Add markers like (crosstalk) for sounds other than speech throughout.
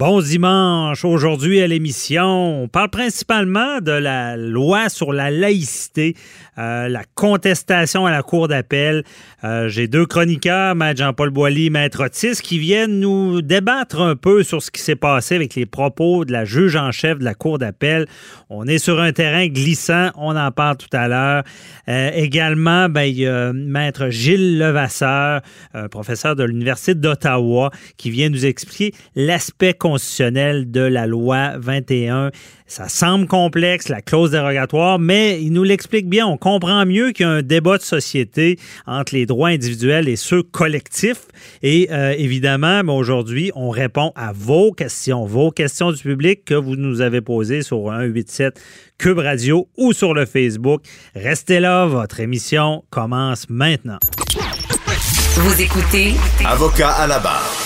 Bon dimanche. Aujourd'hui à l'émission, on parle principalement de la loi sur la laïcité, euh, la contestation à la Cour d'appel. Euh, j'ai deux chroniqueurs, Maître Jean-Paul Boilly, Maître Otis, qui viennent nous débattre un peu sur ce qui s'est passé avec les propos de la juge en chef de la Cour d'appel. On est sur un terrain glissant, on en parle tout à l'heure. Euh, également, ben, il Maître Gilles Levasseur, professeur de l'Université d'Ottawa, qui vient nous expliquer l'aspect constitutionnel de la loi 21. Ça semble complexe, la clause dérogatoire, mais il nous l'explique bien. On comprend mieux qu'il y a un débat de société entre les droits individuels et ceux collectifs. Et euh, évidemment, ben, aujourd'hui, on répond à vos questions, vos questions du public que vous nous avez posées sur 187 Cube Radio ou sur le Facebook. Restez là, votre émission commence maintenant. Vous écoutez Avocat à la barre.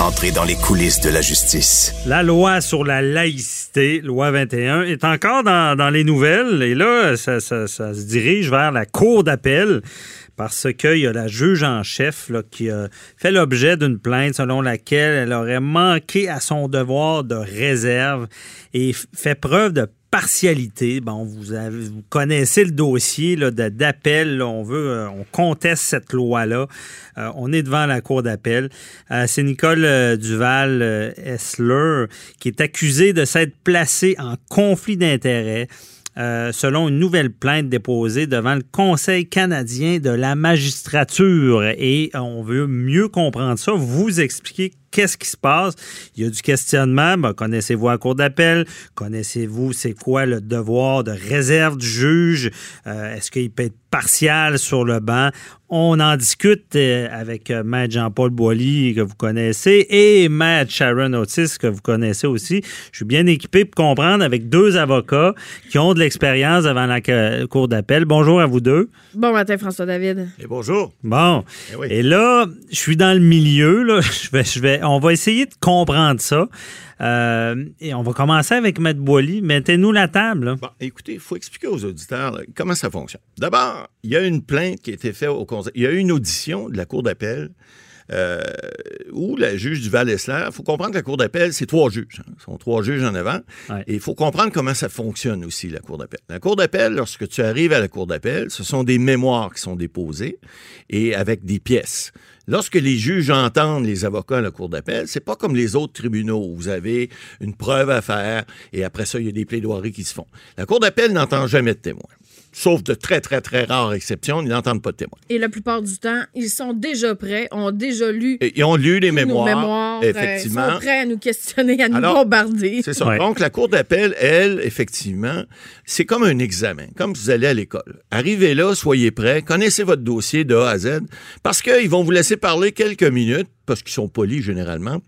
Entrez dans les coulisses de la justice. La loi sur la laïcité, loi 21, est encore dans, les nouvelles et là, ça, se dirige vers la cour d'appel parce qu'il y a la juge en chef qui a fait l'objet d'une plainte selon laquelle elle aurait manqué à son devoir de réserve et fait preuve de partialité. Bon, vous, connaissez le dossier d'appel. On veut, euh, on conteste cette loi-là. Euh, on est devant la cour d'appel. Euh, c'est Nicole Duval Essler qui est accusée de s'être placée en conflit d'intérêts. selon une nouvelle plainte déposée devant le Conseil canadien de la magistrature. Et on veut mieux comprendre ça, vous expliquer qu'est-ce qui se passe? Il y a du questionnement. Ben, connaissez-vous la cour d'appel? Connaissez-vous c'est quoi le devoir de réserve du juge? Euh, est-ce qu'il peut être partial sur le banc? On en discute euh, avec euh, Maître Jean-Paul Boilly, que vous connaissez, et Maître Sharon Otis, que vous connaissez aussi. Je suis bien équipé pour comprendre avec deux avocats qui ont de l'expérience devant la cour d'appel. Bonjour à vous deux. Bon matin, François-David. Et bonjour. Bon. Eh et là, je suis dans le milieu. Là. (laughs) Je vais, je vais on va essayer de comprendre ça. Euh, et on va commencer avec Maître Boily. Mettez-nous la table. écoutez, il faut expliquer aux auditeurs comment ça fonctionne. D'abord, il y a une plainte qui a été faite au Conseil. Il y a eu une audition de la Cour d'appel euh, où la juge du Val-Esler, il faut comprendre que la Cour d'appel, c'est trois juges. Hein. Ce sont trois juges en avant. Et il faut comprendre comment ça fonctionne aussi, la Cour d'appel. La Cour d'appel, lorsque tu arrives à la Cour d'appel, ce sont des mémoires qui sont déposées et avec des pièces. Lorsque les juges entendent les avocats à la cour d'appel, c'est pas comme les autres tribunaux où vous avez une preuve à faire et après ça, il y a des plaidoiries qui se font. La cour d'appel n'entend jamais de témoins sauf de très, très, très rares exceptions, ils n'entendent pas de témoins. Et la plupart du temps, ils sont déjà prêts, ont déjà lu. ils ont lu les mémoires. effectivement. Ils sont prêts à nous questionner, à nous bombarder. C'est ça. Donc, la Cour d'appel, elle, effectivement, c'est comme un examen, comme vous allez à l'école. Arrivez là, soyez prêts, connaissez votre dossier de A à Z, parce qu'ils vont vous laisser parler quelques minutes, parce qu'ils sont polis généralement,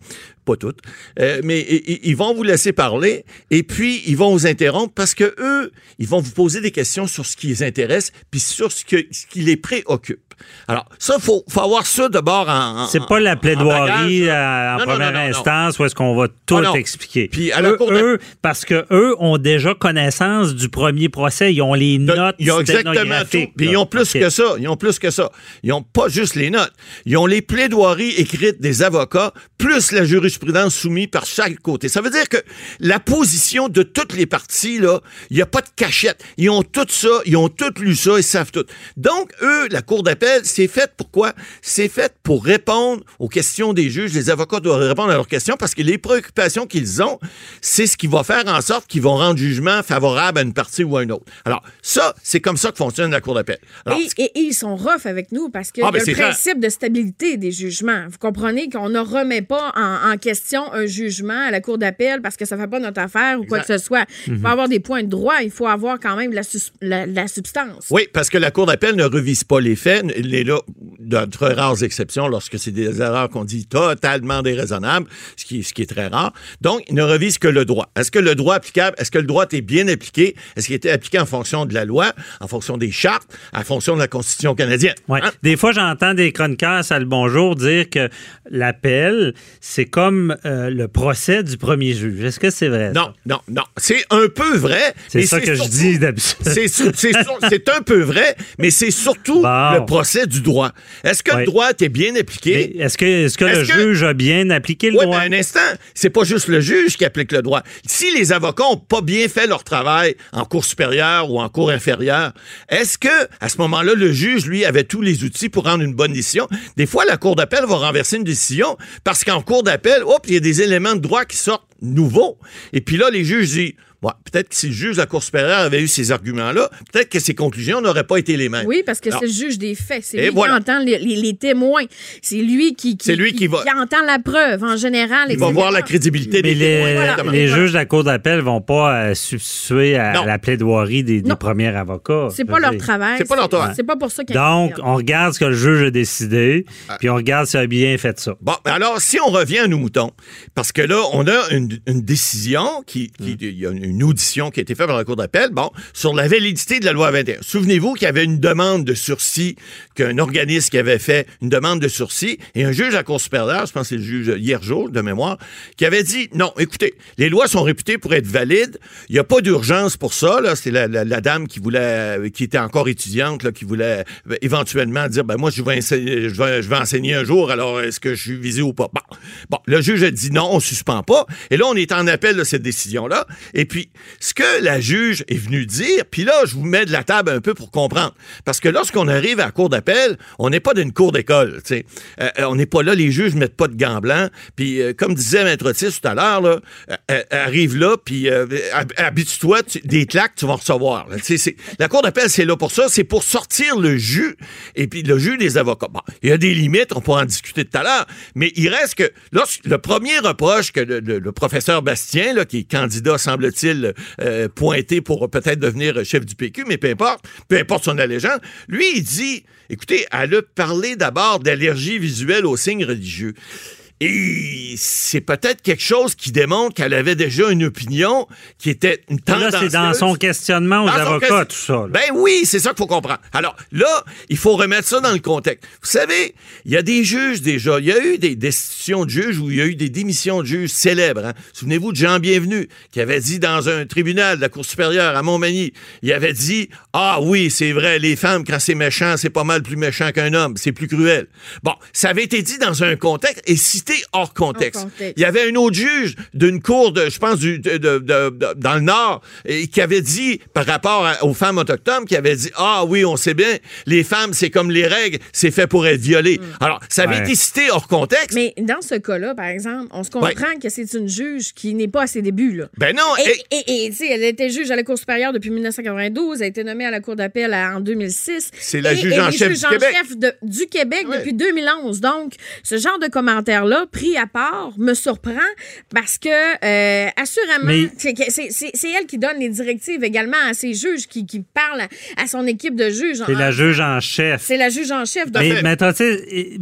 pas toutes, euh, mais ils vont vous laisser parler et puis ils vont vous interrompre parce que eux, ils vont vous poser des questions sur ce qui les intéresse puis sur ce, que, ce qui les préoccupe. Alors, ça, il faut, faut, avoir ça d'abord en. C'est pas la plaidoirie en, première instance où est-ce qu'on va tout ah, expliquer. Puis à eux, parce que eux ont déjà connaissance du premier procès. Ils ont les notes. Ils ont exactement tout. Puis ils ont plus que ça. Ils ont plus que ça. Ils ont pas juste les notes. Ils ont les plaidoiries écrites des avocats, plus la jurisprudence soumise par chaque côté. Ça veut dire que la position de toutes les parties, là, il n'y a pas de cachette. Ils ont tout ça, ils ont tout lu ça, ils savent tout. Donc, eux, la Cour d'appel, c'est fait pourquoi? C'est fait pour répondre aux questions des juges. Les avocats doivent répondre à leurs questions parce que les préoccupations qu'ils ont, c'est ce qui va faire en sorte qu'ils vont rendre jugement favorable à une partie ou à une autre. Alors, ça, c'est comme ça que fonctionne la Cour d'appel. Et, ils sont rough avec nous parce qu'il y a ah, ben, le principe de stabilité des jugements. Vous comprenez? Qu'on ne remet pas en, question un jugement à la Cour d'appel parce que ça ne fait pas notre affaire ou quoi que ce soit. Il faut mhm. avoir des points de droit, il faut avoir quand même la, la substance. Oui, parce que la Cour d'appel ne revise pas les faits, de très rares exceptions lorsque c'est des erreurs qu'on dit totalement déraisonnables, ce qui, ce qui est très rare. Donc, il ne revise que le droit. Est-ce que le droit applicable, est-ce que le droit est bien appliqué? Est-ce qu'il était appliqué en fonction de la loi, en fonction des chartes, en fonction de la Constitution canadienne? Ouais. Hein? Des fois, j'entends des chroniqueurs, ça le bonjour, dire que l'appel, c'est comme euh, le procès du premier juge. Est-ce que c'est vrai? ça? Non, non, non. C'est un peu vrai. C'est ça que je dis d'habitude. C'est un peu vrai, mais c'est surtout (laughs) Bon. le procès du droit. Est-ce que le droit était bien appliqué? Est-ce que, le que- juge a bien appliqué le Oui, droit? mais un instant, c'est pas juste le juge qui applique le droit. Si les avocats ont pas bien fait leur travail en cour supérieure ou en cour inférieure, est-ce que à ce moment-là le juge lui avait tous les outils pour rendre une bonne décision? Des fois la cour d'appel va renverser une décision parce qu'en cour d'appel, hop, il y a des éléments de droit qui sortent nouveaux. Et puis là les juges disent Peut-être que si le juge de la Cour supérieure avait eu ces arguments-là, peut-être que ses conclusions n'auraient pas été les mêmes. Oui, parce que c'est le juge des faits. C'est lui voilà. qui entend les, les- les témoins. C'est lui qui, C'est lui qui va- entend la preuve en général. Il va voir la crédibilité Mais des les, témoins. Voilà. Les juges de la Cour d'appel vont pas euh, substituer à Non. la plaidoirie des, des premiers avocats. C'est pas veux leur travail. C'est pas leur travail. C'est pas pour ça qu'ils Donc, on regarde ce que le juge a décidé, Ah. puis on regarde s'il a bien fait ça. Bon, ben alors, si on revient à nos moutons, parce que là, on a une, une décision, qui, qui- il y a une audition qui a été faite par la Cour d'appel, bon, sur la validité de la loi 21. Souvenez-vous qu'il y avait une demande de sursis, qu'un organisme qui avait fait une demande de sursis, et un juge à Cour supérieure, je pense que c'est le juge hier jour, de mémoire, qui avait dit, non, écoutez, les lois sont réputées pour être valides, il n'y a pas d'urgence pour ça, là, c'est la, la- la dame qui voulait, euh, qui était encore étudiante, là, qui voulait euh, éventuellement dire, ben moi, je vais, enseigner, je vais, je vais enseigner un jour, alors est-ce que je suis visé ou pas? Bon, bon, le juge a dit non, on suspend pas, et là, on est en appel de cette décision-là, et puis, ce que la juge est venue dire, puis là, je vous mets de la table un peu pour comprendre, parce que lorsqu'on arrive à la cour d'appel, on n'est pas d'une cour d'école, Euh, on n'est pas là, les juges mettent pas de gants blancs, puis euh, comme disait Maître Otis tout à l'heure, euh, arrive là, puis hab- habitue-toi, tu- des claques, tu vas recevoir. la cour d'appel, c'est là pour ça, c'est pour sortir le jus, et puis le jus des avocats. Bon, il y a des limites, on pourra en discuter tout à l'heure, mais il reste que, lorsque, le premier reproche que le professeur Bastien, là, qui est candidat, semble-t-il, euh, pointé pour peut-être devenir chef du PQ, mais peu importe, peu importe son allégeance, lui, il dit, écoutez, elle a parlé d'abord d'allergie visuelle aux signes religieux. Et c'est peut-être quelque chose qui démontre qu'elle avait déjà une opinion qui était une Là, tendance. c'est dans son questionnement aux Dans avocats, question- tout ça. là. Ben oui, c'est ça qu'il faut comprendre. Alors là, il faut remettre ça dans le contexte. Vous savez, il y a des juges déjà. Il y a eu des destitutions de juges ou il y a eu des démissions de juges célèbres. hein. Souvenez-vous de Jean Bienvenu, qui avait dit dans un tribunal de la Cour supérieure à Montmagny, il avait dit Ah oui, c'est vrai, les femmes, quand c'est méchant, c'est pas mal plus méchant qu'un homme. C'est plus cruel. Bon, ça avait été dit dans un contexte et cité hors contexte. Hors contexte. Il y avait un autre juge d'une cour de, je pense, du, de, de- de- de- dans le Nord, et qui avait dit, par rapport à- aux femmes autochtones, qui avait dit, ah oui, on sait bien, les femmes, c'est comme les règles, c'est fait pour être violé. Alors, ça avait Ouais. été cité hors contexte. Mais dans ce cas-là, par exemple, on se comprend que c'est une juge qui n'est pas à ses débuts. Là. Ben non, Et, et- et, et, tu sais, elle était juge à la Cour supérieure depuis 1992. Elle a été nommée à la Cour d'appel en 2006. C'est la Et- juge et en chef du Québec. chef de- du Québec Ouais. depuis 2011. Donc, ce genre de pris à part, me surprend parce que, euh, assurément, c'est elle qui donne les directives également à ses juges, qui, qui parle à, son équipe de juges. C'est la juge en chef. C'est la juge en chef. Donc, Mais, mais attends,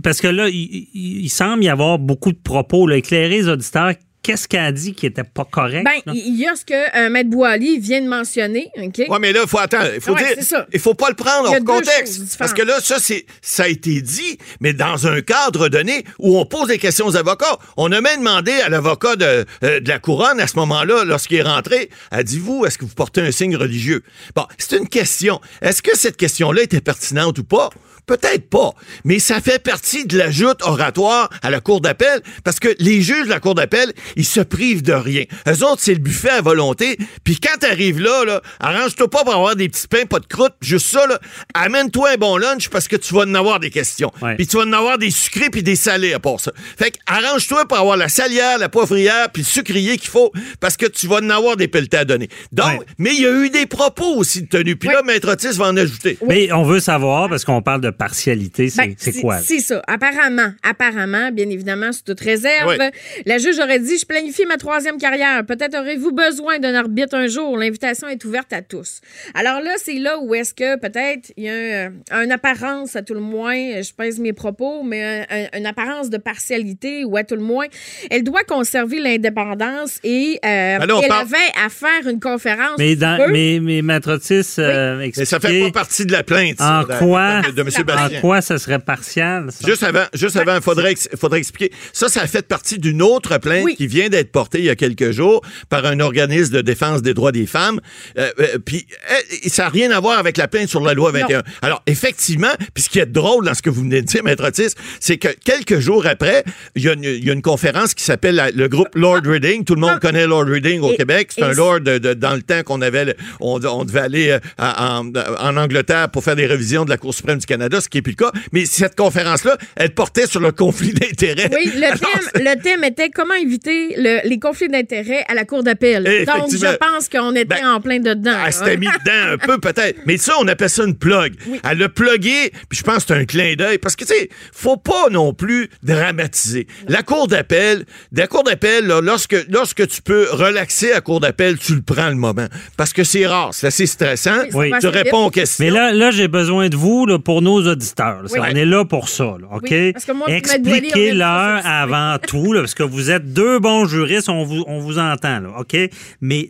parce que là, il, il- il semble y avoir beaucoup de propos. Là, éclairer les auditeurs, qu'est-ce qu'elle a dit qui était pas correct? ben, il y a ce que euh, Maître Boily vient de mentionner. Ouais, mais là, il faut attendre. Il faut Ouais, dire. c'est ça. Il faut pas le prendre hors contexte. Parce que là, ça, c'est, ça a été dit, mais dans un cadre donné où on pose des questions aux avocats. On a même demandé à l'avocat de, euh, de la couronne à ce moment-là, lorsqu'il est rentré, a dit vous, est-ce que vous portez un signe religieux? Bon, c'est une question. Est-ce que cette question-là était pertinente ou pas? Peut-être pas, mais ça fait partie de la joute oratoire à la Cour d'appel parce que les juges de la Cour d'appel, ils se privent de rien. Eux autres, c'est le buffet à volonté. Puis quand t'arrives là, là arrange-toi pas pour avoir des petits pains, pas de croûte, juste ça, là, amène-toi un bon lunch parce que tu vas en avoir des questions. Puis tu vas en avoir des sucrés puis des salés à part ça. Fait que arrange-toi pour avoir la salière, la poivrière puis le sucrier qu'il faut parce que tu vas en avoir des pelletés à donner. Donc, Ouais. mais il y a eu des propos aussi de tenus. Puis là, Maître Otis va en ajouter. Mais on veut savoir, parce qu'on parle de partialité, c'est Ben, quoi? C'est ça. Apparemment, apparemment, bien évidemment, sous toute réserve, Oui. la juge aurait dit Je planifie ma troisième carrière. Peut-être aurez-vous besoin d'un arbitre un jour. L'invitation est ouverte à tous. Alors là, c'est là où est-ce que peut-être il y a un, une apparence, à tout le moins, je pèse mes propos, mais un- un- une apparence de partialité, ou à tout le moins, elle doit conserver l'indépendance et euh, Ben là, elle parle- avait à faire une conférence. Mais, dans, mais, mais Maître Otis, euh, Mais ça fait pas partie de la plainte. ça, en de- quoi, de, de M. en quoi ça serait partial? ça? Juste avant, juste avant, il faudrait, ex- faudrait expliquer. Ça, ça fait partie d'une autre plainte Oui. qui vient d'être portée il y a quelques jours par un organisme de défense des droits des femmes. Euh, euh, puis euh, ça n'a rien à voir avec la plainte sur la loi 21. Alors, effectivement, puis ce qui est drôle dans ce que vous venez de dire, Maître Otis, c'est que quelques jours après, il y, a une- il y a une conférence qui s'appelle le groupe Lord Reading. Tout le monde Ah. connaît Lord Reading au Et- Québec. C'est un lord de- de- dans le temps qu'on avait, le- on, on devait aller euh, en, en Angleterre pour faire des révisions de la Cour suprême du Canada, ce qui n'est plus le cas. Mais cette conférence-là, elle portait sur le conflit d'intérêts. Oui, le (laughs) Alors, thème, le thème était comment éviter le- les conflits d'intérêts à la Cour d'appel. Donc, je pense qu'on était Ben, en plein dedans. Elle là. s'était mis dedans un peu, peut-être. Mais ça, on appelle ça une plug. Elle l'a plugué, puis je pense que c'est un clin d'œil. Parce que, tu sais, faut pas non plus dramatiser. La cour d'appel, la cour d'appel, lorsque, lorsque tu peux relaxer à cour d'appel, tu le prends le moment. Parce que c'est rare, c'est assez stressant. Oui, Oui. Tu réponds aux questions. Mais là, là j'ai besoin de vous là, pour nos auditeurs. Oui. On est là pour ça. là, OK? Oui, Expliquez-leur avant tout, là, parce que vous êtes deux bons juristes, on vous, on vous entend. OK? Mais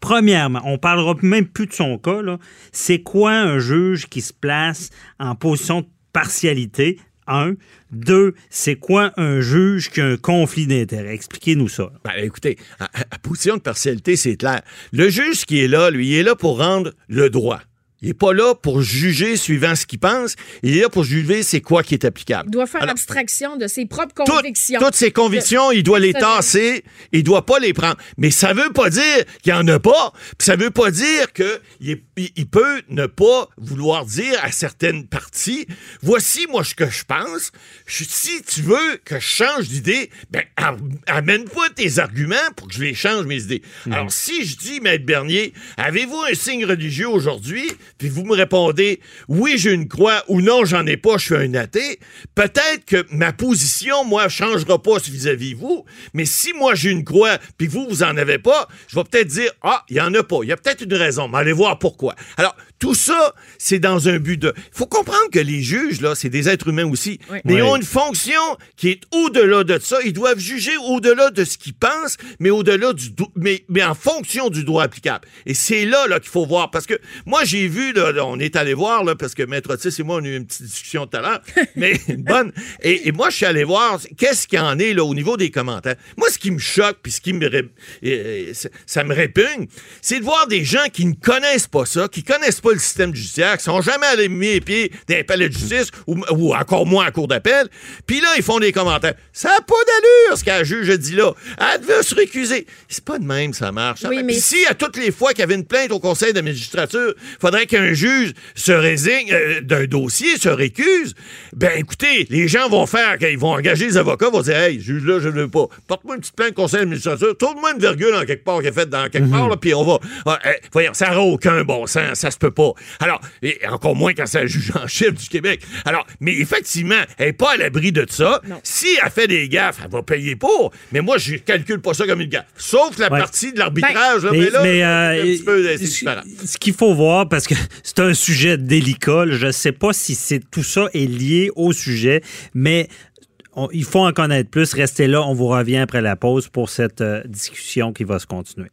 premièrement, on parlera même plus de son cas. C'est quoi un juge qui se place en position de partialité? Un. Deux, c'est quoi un juge qui a un conflit d'intérêts? Expliquez-nous ça. Ben, écoutez, à position de partialité, c'est clair. Le juge qui est là, lui, il est là pour rendre le droit. Il n'est pas là pour juger suivant ce qu'il pense. Il est là pour juger c'est quoi qui est applicable. Il doit faire Alors, abstraction de ses propres Toutes- convictions. toutes ses convictions, il doit les tasser, il doit pas les prendre. Mais ça veut pas dire qu'il y en a pas, puis ça veut pas dire que il, peut ne pas vouloir dire à certaines parties, voici moi ce que je pense. Je- si tu veux que je change d'idée, ben am- amène pas tes arguments pour que je les change mes idées. Alors si je dis maître Bernier, avez-vous un signe religieux aujourd'hui Puis vous me répondez oui, j'ai une croix ou non, j'en ai pas, je suis un athée. Peut-être que ma position, moi, changera pas vis-à-vis vous, mais si moi j'ai une croix, puis vous, vous en avez pas, je vais peut-être dire, ah, il y en a pas. Il y a peut-être une raison, mais allez voir pourquoi. Alors, tout ça, c'est dans un but de... Il faut comprendre que les juges, là, c'est des êtres humains aussi, Oui. mais ils ont une fonction qui est au-delà de ça. Ils doivent juger au-delà de ce qu'ils pensent, mais au-delà du... do- Mais, mais en fonction du droit applicable. Et c'est là, là qu'il faut voir, parce que moi, j'ai vu, là, on est allé voir, là, parce que Maître Otis et moi, on a eu une petite discussion tout à l'heure, (laughs) mais une bonne. Et, et moi, je suis allé voir qu'est-ce qu'il y en est là, au niveau des commentaires. Moi, ce qui me choque, puis ce qui me ré- ça me répugne, c'est de voir des gens qui ne connaissent pas ça, qui connaissent pas le système judiciaire, qui sont jamais allés mettre les pieds dans les palais de justice, ou, ou encore moins à cour d'appel, puis là, ils font des commentaires. Ça n'a pas d'allure, ce qu'un juge a dit là. Elle devait se récuser. C'est pas de même, ça marche. Ça Oui, marche. mais- si à toutes les fois qu'il y avait une plainte au conseil de magistrature, faudrait qu'un juge se résigne euh, d'un dossier, se récuse, ben écoutez, les gens vont faire, qu'ils vont engager les avocats, vont dire Hey, juge là, je ne veux pas. Porte-moi une petite plainte au conseil de magistrature, tourne-moi une virgule en quelque part qui est faite dans quelque part, là, puis on va. Ah, eh, voyons, ça n'aura aucun bon sens, ça se peut pas. Alors, et encore moins quand c'est un juge en chef du Québec. Alors, mais effectivement, elle n'est pas à l'abri de ça. Si elle fait des gaffes, elle va payer pour. Mais moi, je calcule pas ça comme une gaffe. Sauf la Ouais. partie de l'arbitrage, là, mais, Mais, là, mais, c'est euh, un petit peu c'est ce- différent. ce qu'il faut voir, parce que c'est un sujet délicat, je ne sais pas si c'est tout ça est lié au sujet, mais on- il faut en connaître plus. Restez là, on vous revient après la pause pour cette euh, discussion qui va se continuer.